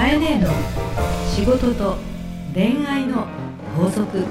かえねえの仕事と恋愛の法則。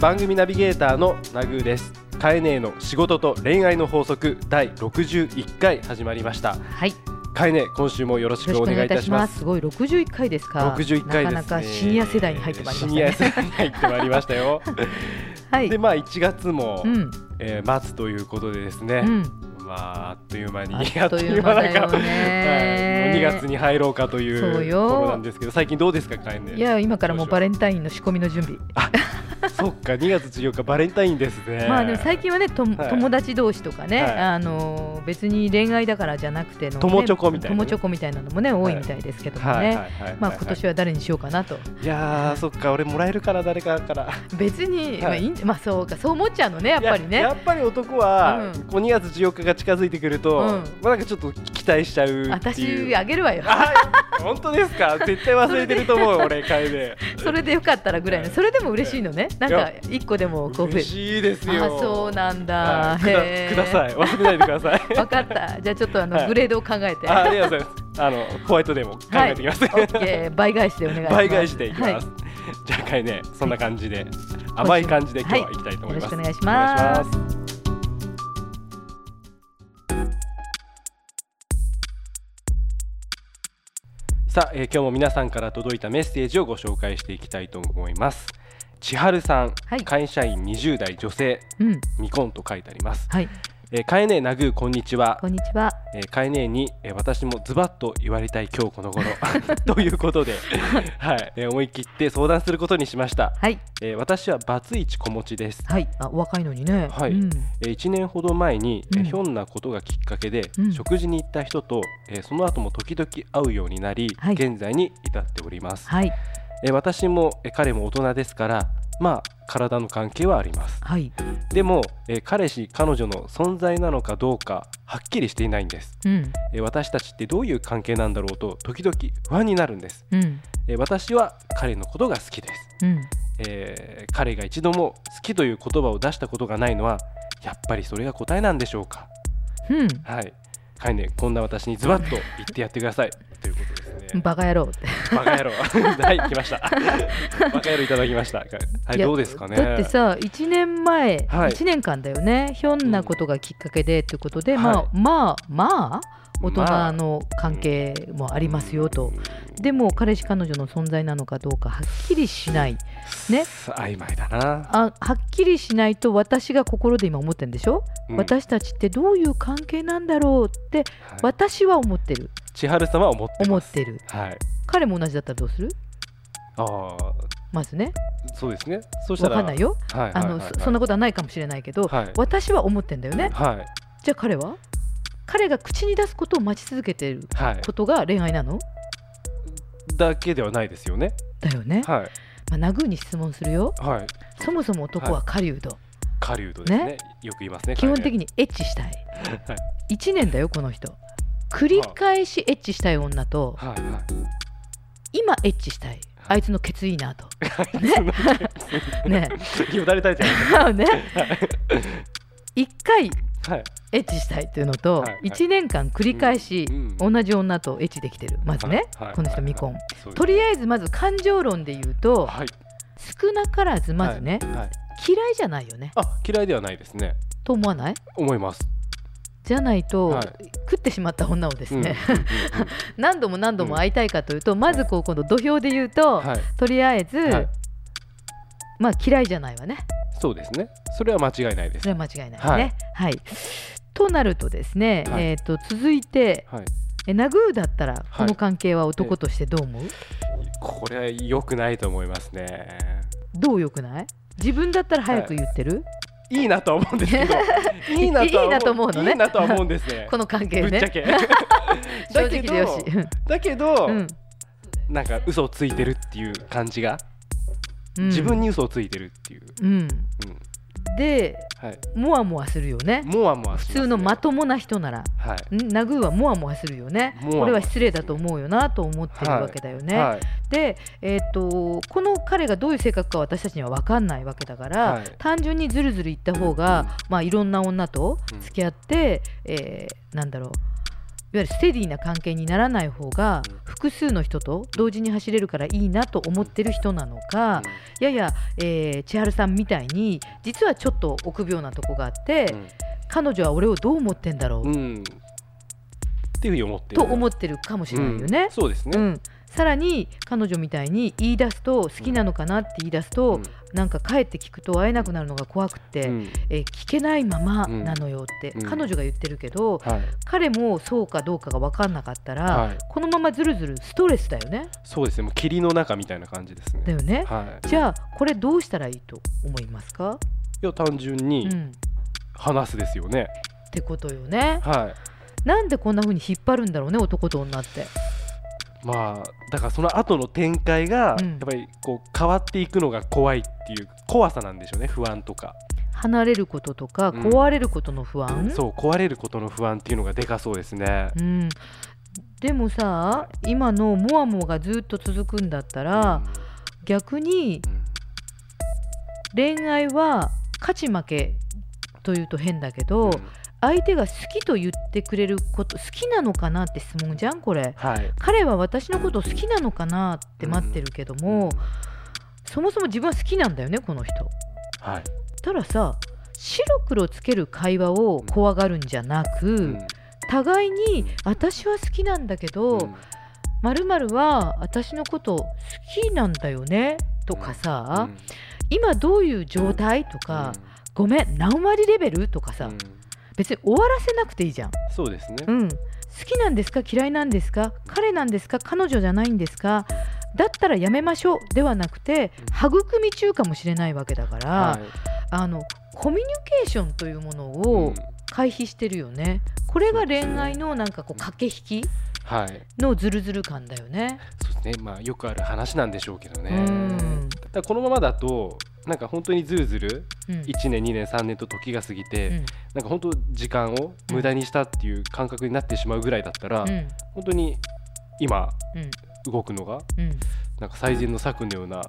番組ナビゲーターのナグーです。カエネの仕事と恋愛の法則第61回始まりました。はいカエネ今週もよろしくお願いいたします。す。ごい61回ですか。61回です、ね、なかなかシニア世代に入ってまいりました。ねシニア世代に入ってまいりましたよ。はい。でまあ1月も、うん。えー、末ということでですね、うん。まああっという間にあっという間はい、もう2月に入ろうかといそうところなんですけど最近どうですかカエネ。いや今からもうバレレンタインの仕込みの準備そっか2月14日バレンタインですね。まあでも最近はねと、はい。友達同士とかね、はい。あのー別に恋愛だからじゃなくての、ね、友チョコみたいなね。友チョコみたいなのもね多いみたいですけどもね、まあ今年は誰にしようかなと。いやーそっか俺もらえるかな誰かから。別に、はいまあい。いんまあそうかそう思っちゃうのねやっぱりね。いややっぱり男は、うん。こう2月14日が近づいてくると、うん。まあなんかちょっと期待しちゃう私あげるわよ。あ本当ですか？絶対忘れてると思う俺楓それでよかったらぐらいのそれでも嬉しいのね。なんか一個でもこう嬉しいですよ。あそうなんだ、はい。くだへーください。忘れないでください。分かった。じゃあちょっとあの、はい。グレードを考えて。あありがとうございます。あのホワイトデーも考えてきます、はい、倍返しでお願いします。倍返しでいきます、はい。じゃあ楓そんな感じで、甘い感じで今日は行きたいと思います、はい。よろしくお願いしますさあ、えー今日も皆さんから届いたメッセージをご紹介していきたいと思います。千春さん、はい。会社員20代女性うん。未婚と書いてあります、はいえー、かえねえなぐーこんにちは。こんにちは。えー、かえねえに、えー私もズバッと言われたい今日この頃。ということで、はいえー思い切って相談することにしました、はい。えー私はバツイチ子持ちです、はい。あお若いのにね。はい。うん。えー1年ほど前に、えーうん。ひょんなことがきっかけで、うん。食事に行った人と、えーその後も時々会うようになり、はい。現在に至っております、はい。えー私も、えー彼も大人ですからまあ体の関係はあります。はい。でも、えー彼氏彼女の存在なのかどうかはっきりしていないんです。うん。えー私たちってどういう関係なんだろうと時々不安になるんです、うん。えー私は彼のことが好きです、うん。えー彼が一度も好きという言葉を出したことがないのはやっぱりそれが答えなんでしょうか。うん。はい。カイネこんな私にズバッと言ってやってくださいということですね。バカ野郎って。バカ野郎。はい来ました。バカ野郎いただきました。はいどうですかね。だってさ1年前、はい。1年間だよね。ひょんなことがきっかけでということで、うん。まあはい。まあまあ大人まあの関係もありますよと、でも彼氏彼女の存在なのかどうかはっきりしない。ね。曖昧だな、あはっきりしないと私が心で今思ってるんでしょ、うん。私たちってどういう関係なんだろうってはい。私は思ってる千春さんは思って思ってる。はい。彼も同じだったらどうする？ああまずね。そうですね。そうしたらわかんないよ。はいあの、はいはい。そそんなことはないかもしれないけど、はい。私は思ってんだよね。はい。じゃあ彼は？彼が口に出すことを待ち続けているはい。ことが恋愛なの？だけではないですよね。だよね、はい。まあ、ナグーに質問するよ。はい。そもそも男は狩人、狩人ですね。ね。よく言いますね。基本的に。にエッチしたい。はい。1年だよこの人繰り返しエッチしたい女とはいはい。今エッチしたいあいつのケツいいなと ね。ね。よだれ垂れちゃね。1回。エッチしたいっていうのと、はいはい。1年間繰り返しうん同じ女とエッチできてる。まずね、この人未婚、とりあえずまず感情論で言うとはい。少なからずまずね、嫌いじゃないよね。あ嫌いではないですね。と思わない？思います。じゃないと、はい。食ってしまった女をですね、うんうんうん 何度も何度も会いたいかというと、まずこうこの土俵で言うと、はい。とりあえず、はい。まあ嫌いじゃないわね。そうですね。それは間違いないです。それは間違いないね。はい、となるとですね、はい。えー、と続いてはい。えナグーだったらこの関係は男としてどう思う、これは良くないと思いますね。どうよくない？自分だったら早く言ってる、いいなとは思うんですけど。いいなと思う。のね。いいなとは思うんですね。この関係ね。ぶっちゃけ。正だけどだけど、うん。なんか嘘をついてるっていう感じが、うん。自分に嘘をついてるっていう、うん、うん、ではい。モワモワするよね。もわもわね。普通のまともな人なら。はい。ん？ナグーはモワモワするよね。これは失礼だと思うよなと思ってるわけだよね、はい。で、えー、とこの彼がどういう性格か私たちには分かんないわけだから、はい。単純にずるずるいった方が、うん。まあ、いろんな女とうん。付き合って、えーなんだろうゆるステディな関係にならない方がうん。複数の人と同時に走れるからいいなと思ってる人なのか、やや、えー千春さんみたいに実はちょっと臆病なとこがあって、彼女は俺をどう思ってんだろう、うん、うん。っていうふうに思ってる。と思ってるかもしれないよね。うん。そうですね、うん、さらに彼女みたいに言い出すと好きなのかなって言い出すと、うん。なんか帰って聞くと会えなくなるのが怖くて、うん。えー聞けないままなのよって、うん。彼女が言ってるけど、はい。彼もそうかどうかが分かんなかったら、はい。このままずるずるストレスだよね。そうです。ねもう霧の中みたいな感じですね。だよね。はい。じゃあこれどうしたらいいと思いますか、いや単純うに話すですよね、てことよね。はい。なんでこんな風に引っ張るんだろうね男と女って。まあだからその後の展開がうん。やっぱりこう変わっていくのが怖いっていう怖さなんでしょうね不安とか、離れることとかうん。壊れることの不安、そう壊れることの不安っていうのがでかそうですね、うん、でもさ今のモアモアがずっと続くんだったら、逆にうん。恋愛は勝ち負けというと変だけど、うん相手が好きと言ってくれること好きなのかなって質問じゃんこれ。はい。彼は私のこと好きなのかなって待ってるけども、そもそも自分は好きなんだよねこの人。はい、たらさ白黒つける会話を怖がるんじゃなく、うん。互いに私は好きなんだけど、うん。まるは私のこと好きなんだよねとかさ、うん。今どういう状態？とか、ごめん何割レベル？とかさ、うん別に終わらせなくていいじゃん、そうですね、うん、好きなんですか？嫌いなんですか？彼なんですか？彼女じゃないんですか？だったらやめましょうではなくて育み中かもしれないわけだから、はい。あのコミュニケーションというものうをん。回避してるよね、これが恋愛のなんかこう駆け引きはい。のズルズル感だよね。そうですね。まあよくある話なんでしょうけどね、うん。だこのままだとなんか本当にずるずるうん。1年2年3年と時が過ぎて、うん。なんか本当時間を無駄にしたっていう感覚になってしまうぐらいだったら、うん。本当に今うん。動くのがうん。なんか最善の策のような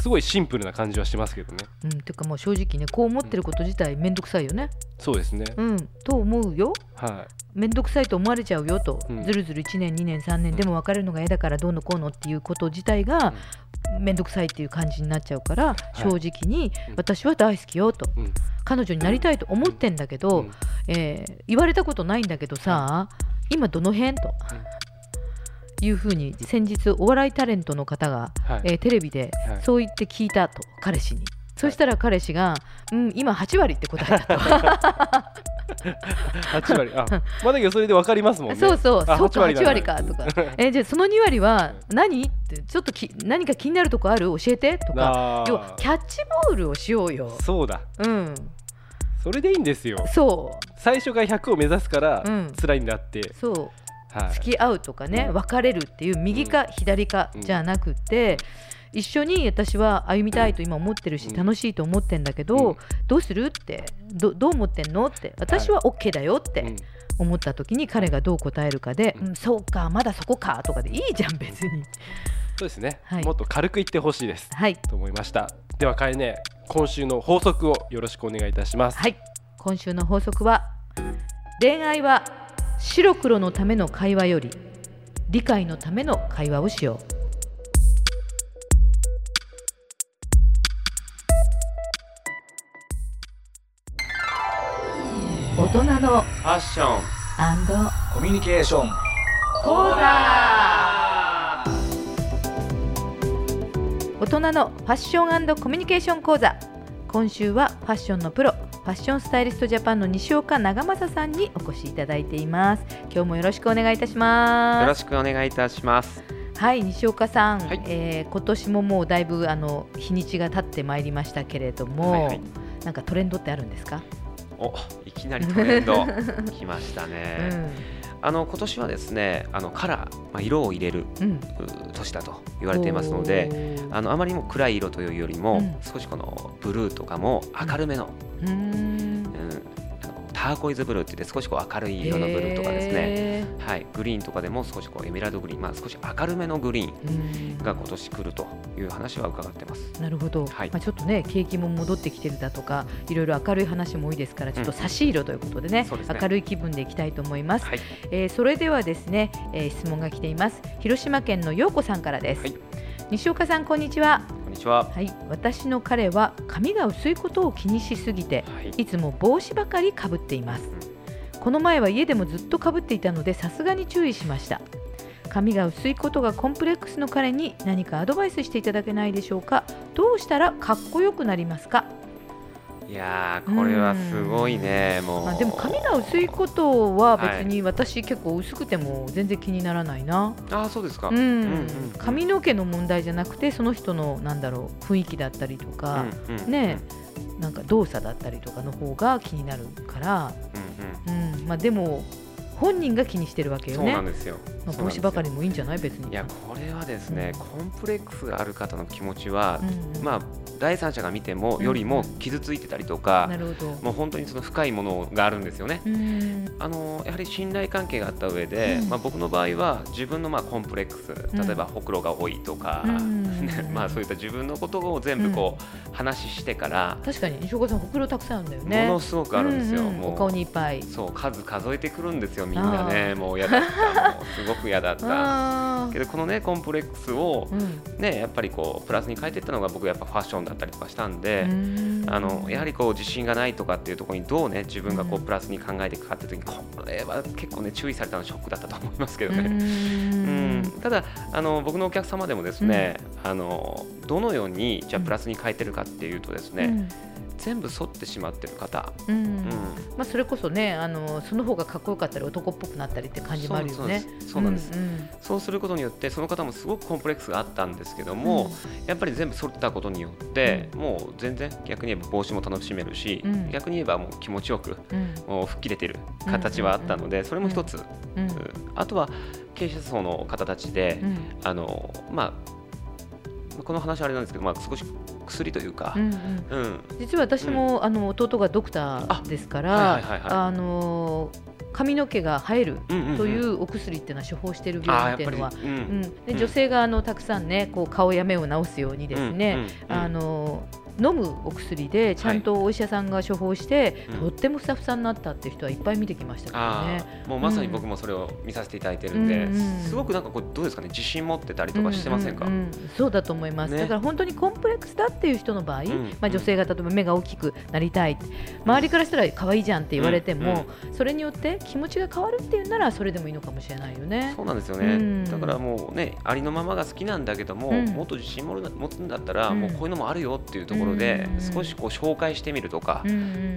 すごいシンプルな感じはしますけどね。うん、てかもう正直ねこう思ってること自体めんどくさいよね。そうですね、うん、と思うよ。はめんどくさいと思われちゃうよと、うん。ずるずる1年2年3年でも別れるのが嫌だからどうのこうのっていうこと自体がめんどくさいっていう感じになっちゃうから、正直にうん。私は大好きよと、うん。彼女になりたいと思ってんだけい、ど、うん。えー言われたことないんだけどさ、今どの辺と、いうふうに先日お笑いタレントの方が、はい。えーテレビではい。そう言って聞いたと彼氏に。そしたら彼氏が、うん、今8割って答えたと。8割。あまあだけどそれで分かりますもんね。そうそう、あそうか、8割8割なんだかとか。えじゃあその2割は何？ってちょっとき何か気になるとこある？教えて？とか。あ要はキャッチボールをしようよ。そうだ。うん、それでいいんですよ。そ最初が100を目指すからうん。辛いんだって、う、そう、はい。付き合うとかね、うん。別れるっていう右か左かうんじゃなくて。一緒に私は歩みたいと今思ってるしうん。楽しいと思ってんだけうん。どどうするってどどう思ってんのって私は OK だよってうん。思った時に彼がどう答えるかでうん。うんそうかまだそこかとかでいいじゃん別に。そうですね、はい。もっと軽く言ってほしいです。はい。と思いました。ではかえね今週の法則をよろしくお願いいたします。はい。今週の法則は恋愛は白黒のための会話より理解のための会話をしよう大人のファッションコミュニケーション。講座大人のファッションコミュニケーション講座。今週はファッションのプロファッションスタイリストジャパンの西岡長政さんにお越しいただいています。今日もよろしくお願いいたしよます。ろしくお願いいたします。はい西岡さん、はい。えー今年ももうだいぶあの日にちが経ってまいりましたけれども、はいはい。なんかトレンドってあるんですか、お、いきなりトレンド。来ましたうね。ん。あの今年はですねあのカラー、まあ、色を入れるうん、う年だと言われていますのであのあまりにも暗い色というよりも、うん。少しこのブルーとかも明るめの,、うーんターコイズブルーって言って少しこう明るい色のブルーとかですね、へはい、グリーンとかでも少しこうエメラルドグリーン、まあ、少し明るめのグリーンが今年来るという話は伺ってます。なるほど、はい。まあ、ちょっとね景気も戻ってきてるだとかいろいろ明るい話も多いですからちょっと差し色ということでね,、そうですね。明るい気分でいきたいと思います、はい、えーそれではですね、えー質問が来ています。広島県の陽子さんからです、はい。西岡さんこんにちは。こんにちは。はい。私の彼は髪が薄いことを気にしすぎてはい、いつも帽子ばかりかぶっています。この前は家でもずっとかぶっていたのでさすがに注意しました。髪が薄いことがコンプレックスの彼に何かアドバイスしていただけないでしょうか。どうしたらかっこよくなりますか、いやーこれはすごいね、もう。まあ、でも髪が薄いことは別に私結構薄くても全然気にならないな、あーそうですか。うん。髪の毛の問題じゃなくてその人のなんだろう雰囲気だったりとか、ねなんか動作だったりとかの方が気になるから、うん。まあ、でも本人が気にしてるわけよそうねなんですよ。まあ、帽子ばかりもいいんじゃない？別に。いやこれはですね、うん。コンプレックスがある方の気持ちはう、んうん。まあ第三者が見てもうんよりも傷ついてたりとか、なるほど。もう本当にその深いものがあるんですよね。うん。あのやはり信頼関係があった上で、うん。まあ、僕の場合は自分のまあコンプレックス例えばほくろが多いとか、うんね まあ、そういった自分のことを全部こう話してから、確かに西岡さんほくろたくさんあるんだよね。ものすごくあるんですよ。うんうん。もうお顔にいっぱい。そう数数えてくるんですよみんなねあもう嫌だった。もうすごく嫌だった。けどこのねコンプレックスをうん。ねやっぱりこうプラスに変えていったのが僕やっぱファッションだったりとかしたんで、うん。あのやはりこう自信がないとかっていうところにどうね自分がこううんプラスに考えていくかっていう時にこれは結構ね注意されたのはショックだったと思いますけどね。ううん。ん。ただあの僕のお客様でもですね、あのどのようにじゃあプラスに変えてるかっていうとですね、全部反ってしまってる方、うん。うん。うんまあ、それこそねあのその方がかっこよかったり男っぽくなったりって感じもあるよね。そうなんですそうす。うんうん。そうすることによってその方もすごくコンプレックスがあったんですけども、やっぱり全部反ったことによって、もう全然逆に言えば帽子も楽しめるし、うん。逆に言えばもう気持ちよくうん。もう吹っ切れてる形はあったので、それも一つ、うん。うん。あとは経営者層の方たちで、うん。あのまあこの話はあれなんですけど、まあ、少し薬というかう、んうん。うん。実は私も、あの弟がドクターですから、あの髪の毛が生えるうんうんうん。というお薬っていうのは処方している病院っていうのは、うん。うん、でうん女性があのたくさんねこう顔や目を治すようにですね、うんうんうん。あの飲むお薬でちゃんとお医者さんが処方して、うん。とってもふさふさになったっていう人はいっぱい見てきましたからあね。ーもうまさに僕もそれを見させていただいてるんで、うんうんすごくなんかこうどうですかね自信持ってたりとかしてませんか、うううん。そうだと思います、ね。だから本当にコンプレックスだっていう人の場合、んまあ、女性が例えば目が大きくなりたい。周りからしたら可愛いじゃんって言われても、それによって気持ちが変わるっていうならそれでもいいのかもしれないよね。そうなんですよね、うん。だからもうねありのままが好きなんだけども、うん。もっと自信持つんだったら、うん。もうこういうのもあるよっていうところで、うん。少しこう紹介してみるとか、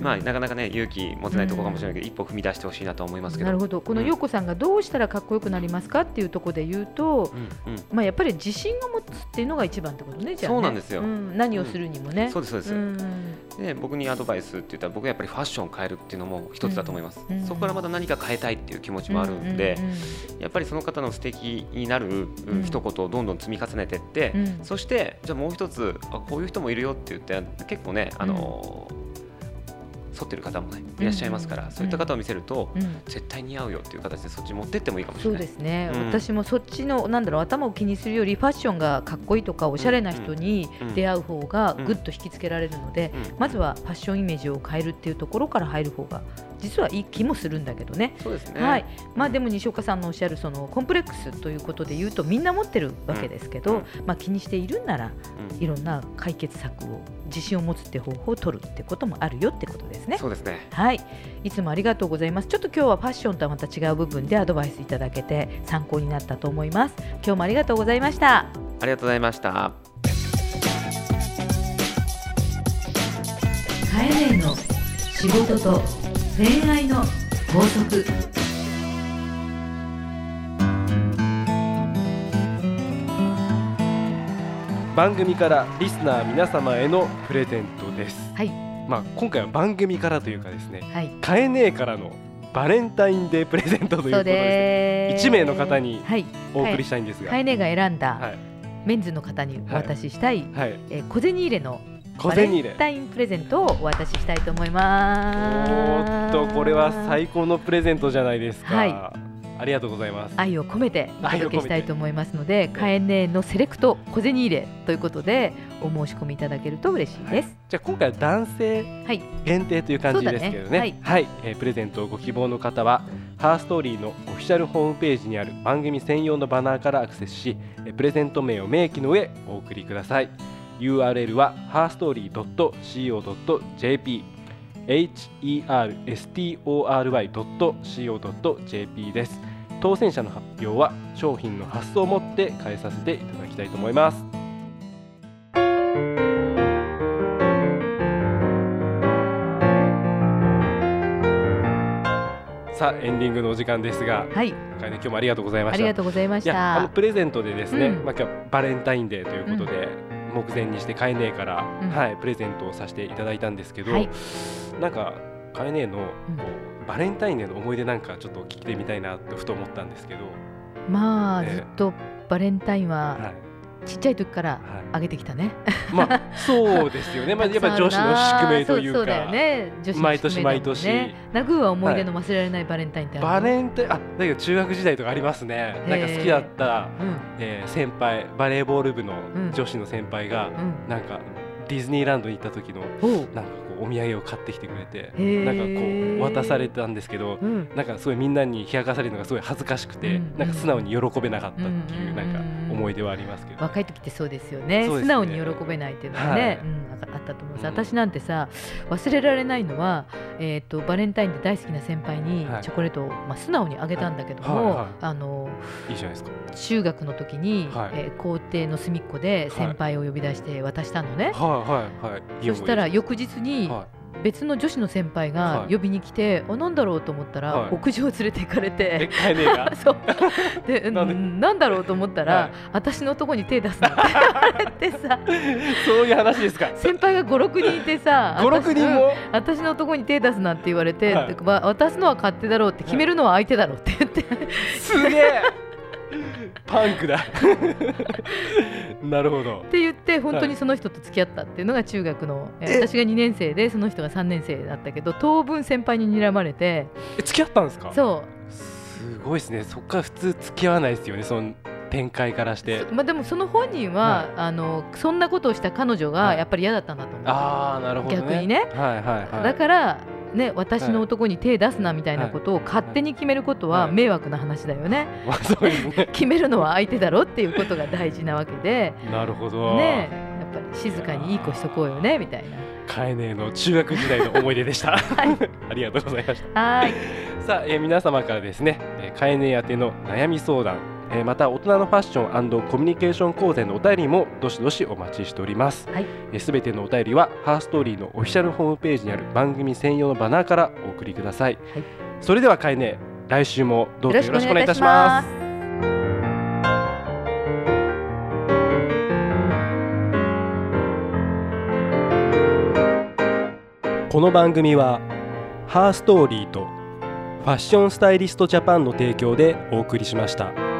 まあなかなかね勇気持てないところかもしれないけど、一歩踏み出してほしいなと思いますけど。なるほど。このうん陽子さんがどうしたらかっこよくなりますかっていうところで言うと、まあ、やっぱり自信を持つっていうのが一番ってことねじゃあね。そうなんですよ。ん。何をするにもね、そうですそうです、うんで僕にアドバイスって言ったら僕はやっぱりファッションを変えるっていうのも一つだと思います、うんうんそこからまた何か変えたいっていう気持ちもあるんで、うんうんやっぱりその方の素敵になるうん一言をどんどん積み重ねていって、うん。そしてじゃあもう一つあこういう人もいるよって言って結構ねあの沿ってる方もねいらっしゃいますから、うんそういった方を見せると、うん。絶対似合うよっていう形でそっち持ってってもいいかもしそうれない。ですね、うん。私もそっちのなんだろう頭を気にするよりファッションがかっこいいとかおしゃれな人にうん出会う方がぐっと引きつけられるので、うん。まずはファッションイメージを変えるっていうところから入る方が実はいい気もするんだけどね。そうですね。はい、まあでも西岡さんのおっしゃるそのコンプレックスということで言うとみんな持ってるわけですけど、うんまあ気にしているんならうんいろんな解決策を自信を持つって方法を取るってこともあるよってことですね。そうですね。はい、いつもありがとうございます。ちょっと今日はファッションとはまた違う部分でアドバイスいただけて参考になったと思います。今日もありがとうございました。ありがとうございました。カエネの仕事と恋愛の法則。番組からリスナー皆様へのプレゼントです。はい。まあ今回は番組からというかですね、はい、買えねえからのバレンタインデープレゼントということで1名の方にお送りしたいんですが、はい、カエネが選んだ、はい、メンズの方にお渡ししたい、はい、えー、小銭入れのバレンタインプレゼントをお渡ししたいと思います。おっとこれは最高のプレゼントじゃないですか、はい。ありがとうございます。愛を込めてお届けしたいと思いますのでカエネのセレクト小銭入れということでお申し込みいただけると嬉しいです、はい、じゃあ今回は男性限定という感じですけどね。ね、はい、はい、えー、プレゼントをご希望の方はハーストーリーのオフィシャルホームページにある番組専用のバナーからアクセスしプレゼント名を明記の上お送りください URL は herstory.co.jp herstory.co.jp です。当選者の発表は商品の発送をもって返させていただきたいと思います。さあエンディングのお時間ですが、はい、今日もありがとうございました。ありがとうございました。あのプレゼントでですね、うん、まあ今日バレンタインデーということで、うん目前にしてカエネから、うん、はい、プレゼントをさせていただいたんですけど、はい、なんかカエネのこう、バレンタインデーの思い出なんかちょっと聞いてみたいなとふと思ったんですけど。まあ、ずっとバレンタインは、はいちっちゃい時から上げてきたね。まあそうですよね。まあやっぱ女子の宿命というか。そうだよね。女子毎年毎年。ナグーは思い出の忘れられないバレンタインってバレンタインあだけど中学時代とかありますね。なんか好きだった、え先輩バレーボール部の女子の先輩が、なんかディズニーランドに行った時のなんかお土産を買ってきてくれてなんかこう渡されたんですけど、うん、なんかすごいみんなに冷やかされるのがすごい恥ずかしくて、うん、なんか素直に喜べなかったっていうなんか思い出はありますけど、若い時ってそうですよね、ね、素直に喜べないっていうのはね、はい、うん、あったと思います、私なんてさ忘れられないのは、えーと、バレンタインで大好きな先輩にチョコレートを、まあ、素直にあげたんだけども、はい。はい、あのいいじゃないですか。中学の時に、はい、えー、校庭の隅っこで先輩を呼び出して渡したのね、はいはいはい、そしたら翌日に、はい別の女子の先輩が呼びに来て、はい、あなんだろう？と思ったら、はい、屋上連れて行かれて、そう。でなんだろうと思ったら、はい、私のとこに手出すなって言われてさ。そういう話ですか。先輩が56人いてさ 56人も？私のとこに手出すなって言われて、はい、渡すのは勝手だろうって決めるのは相手だろうって言って、すげえパンクだ。なるほど。って言って本当にその人と付き合ったっていうのが中学の、はい、私が2年生でその人が3年生だったけど当分先輩に睨まれてえ付き合ったんですか？そう。すごいですね。そっから普通付き合わないですよねその展開からして、まあ、でもその本人は、はい、あのそんなことをした彼女がやっぱり嫌だったんだと思う、はい、あなるほど、ね、逆にね、はいはいはい、だからね、私の男に手出すなみたいなことを勝手に決めることは迷惑な話だよね。決めるのは相手だろっていうことが大事なわけで。なるほど。ね、やっぱり静かにいい子しとこうよねみたいな。カエネの中学時代の思い出でした。はい、ありがとうございました。はい。さあ、えー、皆様からですね、カエネ宛ての悩み相談。えー、また大人のファッションコミュニケーション講座のお便りもどしどしお待ちしております。すべ、はい、えー、てのお便りはハーストーリーのオフィシャルホームページにある番組専用のバナーからお送りください、はい、それではかえね来週もどうぞよろしくお願いいたします。この番組はハーストーリーとファッションスタイリストジャパンの提供でお送りしました。